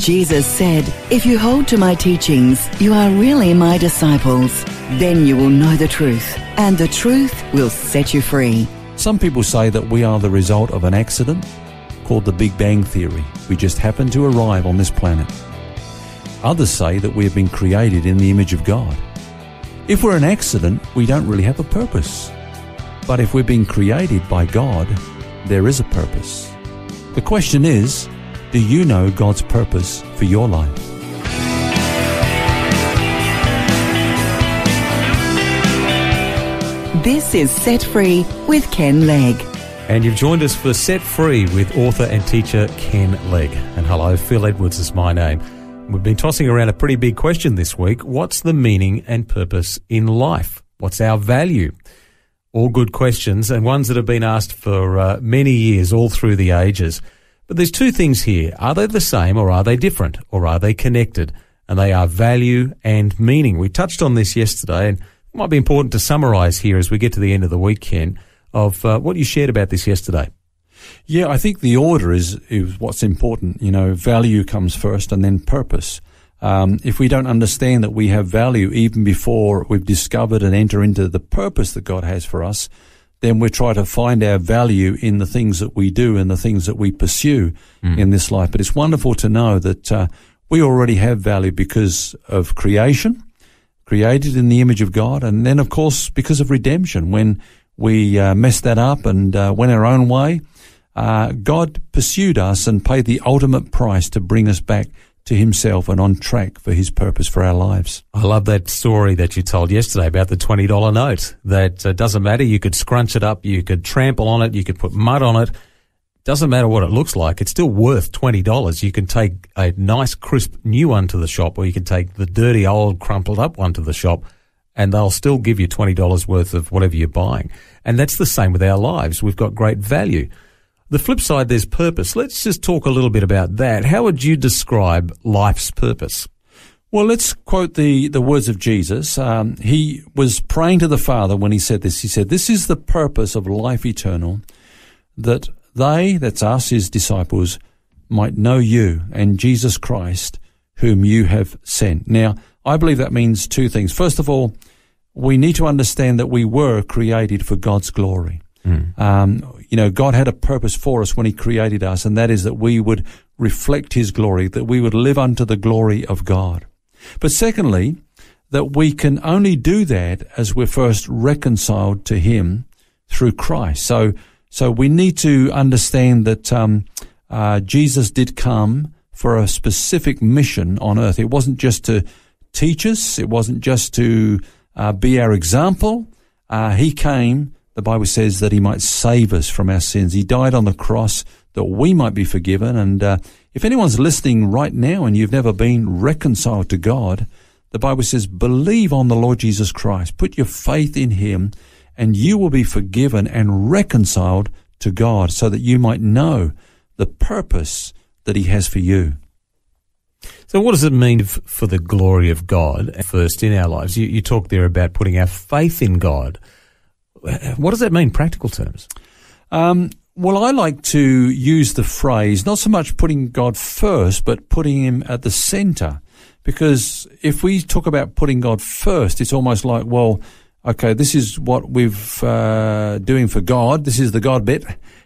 Jesus said, If you hold to my teachings, you are really my disciples. Then you will know the truth, and the truth will set you free. Some people say that we are the result of an accident called the Big Bang Theory. We just happened to arrive on this planet. Others say that we have been created in the image of God. If we're an accident, we don't really have a purpose. But if we're being created by God, there is a purpose. The question is, do you know God's purpose for your life? This is Set Free with Ken Legg. And you've joined us for Set Free with author and teacher Ken Legg. And hello, Phil Edwards is my name. We've been tossing around a pretty big question this week. What's the meaning and purpose in life? What's our value? All good questions and ones that have been asked for uh, many years, all through the ages. But there's two things here. Are they the same or are they different or are they connected? And they are value and meaning. We touched on this yesterday and it might be important to summarize here as we get to the end of the week, Ken, of uh, what you shared about this yesterday. Yeah, I think the order is, is what's important. You know, value comes first and then purpose. Um, if we don't understand that we have value even before we've discovered and enter into the purpose that God has for us, then we try to find our value in the things that we do and the things that we pursue mm. in this life. But it's wonderful to know that uh, we already have value because of creation created in the image of God, and then of course because of redemption. When we uh, messed that up and uh, went our own way, uh, God pursued us and paid the ultimate price to bring us back to Himself and on track for His purpose for our lives. I love that story that you told yesterday about the twenty dollar note. That uh, doesn't matter. You could scrunch it up, you could trample on it, you could put mud on it doesn't matter what it looks like, it's still worth $20. You can take a nice, crisp new one to the shop, or you can take the dirty, old, crumpled up one to the shop, and they'll still give you $20 worth of whatever you're buying. And that's the same with our lives. We've got great value. The flip side, there's purpose. Let's just talk a little bit about that. How would you describe life's purpose? Well, let's quote the, the words of Jesus. Um, he was praying to the Father when he said this. He said, This is the purpose of life eternal, that they, that's us, his disciples, might know you and Jesus Christ, whom you have sent. Now, I believe that means two things. First of all, we need to understand that we were created for God's glory. Mm. Um, you know, God had a purpose for us when He created us, and that is that we would reflect His glory, that we would live unto the glory of God. But secondly, that we can only do that as we're first reconciled to Him through Christ. So so we need to understand that um, uh, Jesus did come for a specific mission on earth. It wasn't just to teach us. It wasn't just to uh, be our example. Uh, he came, the Bible says, that he might save us from our sins. He died on the cross that we might be forgiven. And uh, if anyone's listening right now and you've never been reconciled to God, the Bible says, believe on the Lord Jesus Christ. Put your faith in him and you will be forgiven and reconciled to God so that you might know the purpose that He has for you. So, what does it mean for the glory of God first in our lives? You, you talk there about putting our faith in God. What does that mean, practical terms? Um, well, I like to use the phrase not so much putting God first, but putting Him at the center. Because if we talk about putting God first, it's almost like, well, okay, this is what we've uh, doing for God. This is the God bit.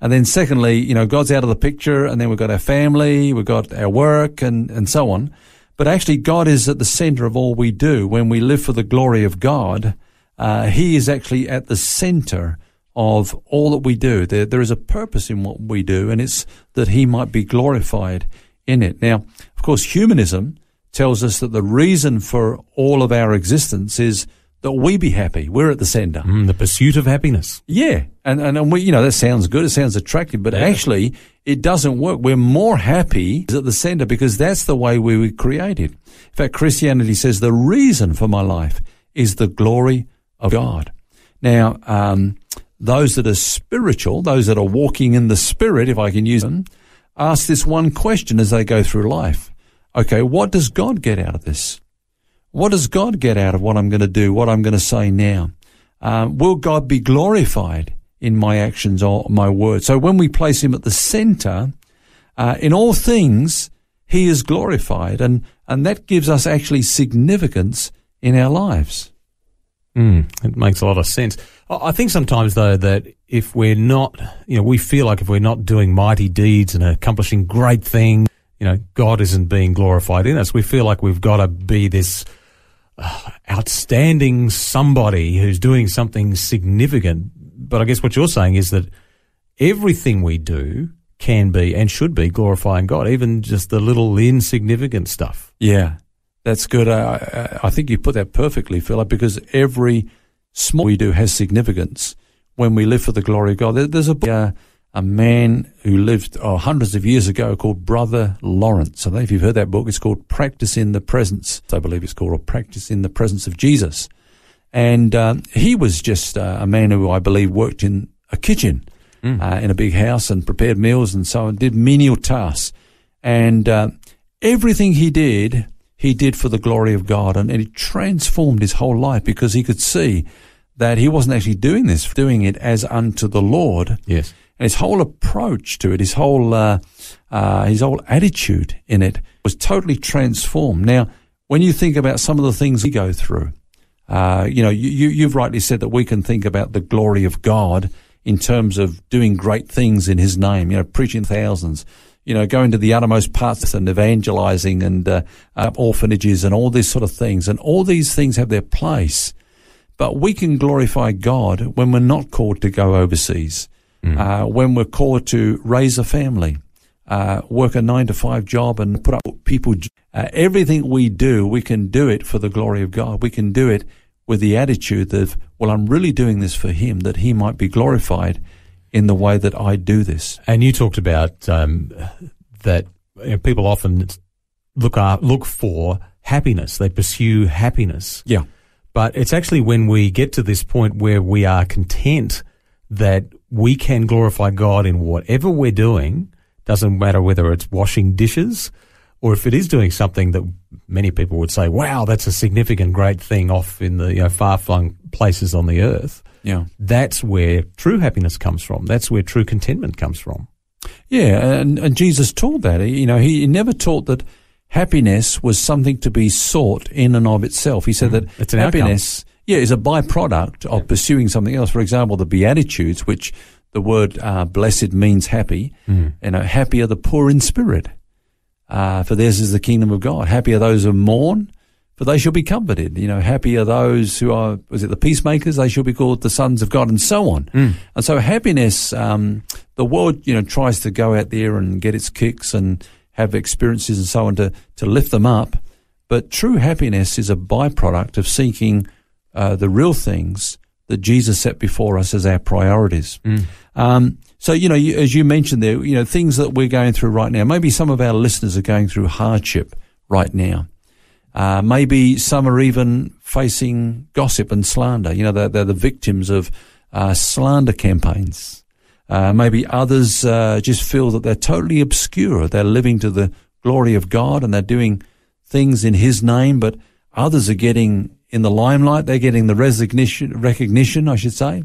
And then secondly, you know, God's out of the picture and then we've got our family, we've got our work and, and so on. But actually God is at the center of all we do. When we live for the glory of God, uh, He is actually at the center of all that we do. There, there is a purpose in what we do and it's that He might be glorified in it. Now, of course, humanism tells us that the reason for all of our existence is that we be happy. We're at the center. Mm, the pursuit of happiness. Yeah, and, and and we, you know that sounds good. It sounds attractive, but Yeah. actually it doesn't work. We're more happy at the center because that's the way we were created. In fact, Christianity says the reason for my life is the glory of God. Now, um, those that are spiritual, those that are walking in the spirit, if I can use them, ask this one question as they go through life. Okay, what does God get out of this? What does God get out of what I'm going to do, what I'm going to say now? Um, will God be glorified in my actions or my words? So when we place Him at the center, uh, in all things, He is glorified, and and that gives us actually significance in our lives. Mm, it makes a lot of sense. I think sometimes though that if we're not, you know, we feel like if we're not doing mighty deeds and accomplishing great things, you know, God isn't being glorified in us. We feel like we've got to be this uh, outstanding somebody who's doing something significant. But I guess what you're saying is that everything we do can be and should be glorifying God, even just the little insignificant stuff. Yeah, that's good. Uh, I think you put that perfectly, Philip, because every small we do has significance when we live for the glory of God. There's a uh, a man who lived oh, hundreds of years ago called Brother Lawrence. I don't know if you've heard that book. It's called Practice in the Presence. I believe it's called, or Practice in the Presence of Jesus. And uh, he was just uh, a man who I believe worked in a kitchen uh, in a big house and prepared meals and so on, did menial tasks. And uh, everything he did, he did for the glory of God. And, and it transformed his whole life because he could see that he wasn't actually doing this, doing it as unto the Lord. Yes. And his whole approach to it, his whole, uh, uh, his whole attitude in it was totally transformed. Now, when you think about some of the things we go through, uh, you know, you, you, you've rightly said that we can think about the glory of God in terms of doing great things in His name, you know, preaching thousands, you know, going to the uttermost parts and evangelizing and uh, uh, orphanages and all these sort of things. And all these things have their place. But we can glorify God when we're not called to go overseas, uh, when we're called to raise a family, uh, work a nine to five job and put up people. Uh, everything we do, we can do it for the glory of God. We can do it with the attitude of, well, I'm really doing this for Him, that He might be glorified in the way that I do this. And you talked about um, that you know, people often look up, look for happiness. They pursue happiness. Yeah. But it's actually when we get to this point where we are content that we can glorify God in whatever we're doing. Doesn't matter whether it's washing dishes or if it is doing something that many people would say, wow, that's a significant, great thing off in the you know, far flung places on the earth. Yeah. That's where true happiness comes from. That's where true contentment comes from. Yeah, and, and Jesus taught that. He- You know, he never taught that happiness was something to be sought in and of itself. He said that Mm-hmm. It's an outcome. happiness, yeah, is a byproduct of pursuing something else. For example, the Beatitudes, which the word uh, blessed means happy. Mm. You know, happy are the poor in spirit, uh, for theirs is the kingdom of God. Happy are those who mourn, for they shall be comforted. You know, happy are those who are, was it the peacemakers? They shall be called the sons of God, and so on. And so happiness, um, the world, you know, tries to go out there and get its kicks and have experiences and so on to, to lift them up. But true happiness is a byproduct of seeking uh, the real things that Jesus set before us as our priorities. Um, so, you know, you, as you mentioned there, you know, things that we're going through right now, maybe some of our listeners are going through hardship right now. Uh, maybe some are even facing gossip and slander. You know, they're, they're the victims of uh, slander campaigns. Uh, maybe others uh, just feel that they're totally obscure. They're living to the glory of God and they're doing things in His name, but others are getting in the limelight. They're getting the recognition, recognition, I should say.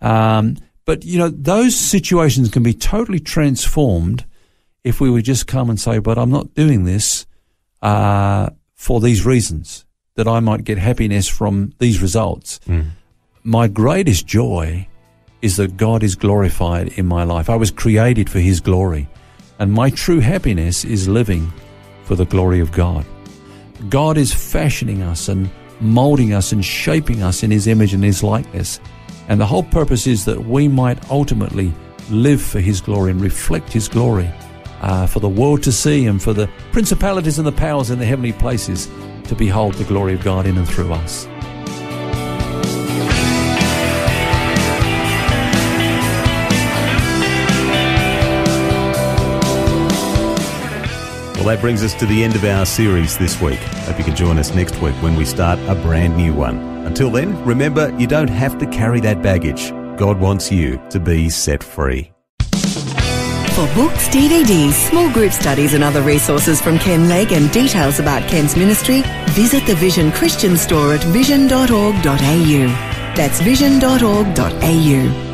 Um, but you know, those situations can be totally transformed if we would just come and say, "But I'm not doing this uh, for these reasons. That I might get happiness from these results." My greatest joy is that God is glorified in my life. I was created for His glory, and my true happiness is living for the glory of God. God is fashioning us and molding us and shaping us in His image and His likeness. And the whole purpose is that we might ultimately live for His glory and reflect His glory uh, for the world to see and for the principalities and the powers in the heavenly places to behold the glory of God in and through us. Well, that brings us to the end of our series this week. Hope you can join us next week when we start a brand new one. Until then, remember, you don't have to carry that baggage. God wants you to be set free. For books, DVDs, small group studies, and other resources from Ken Legg and details about Ken's ministry, visit the Vision Christian store at vision.org.au. That's vision.org.au.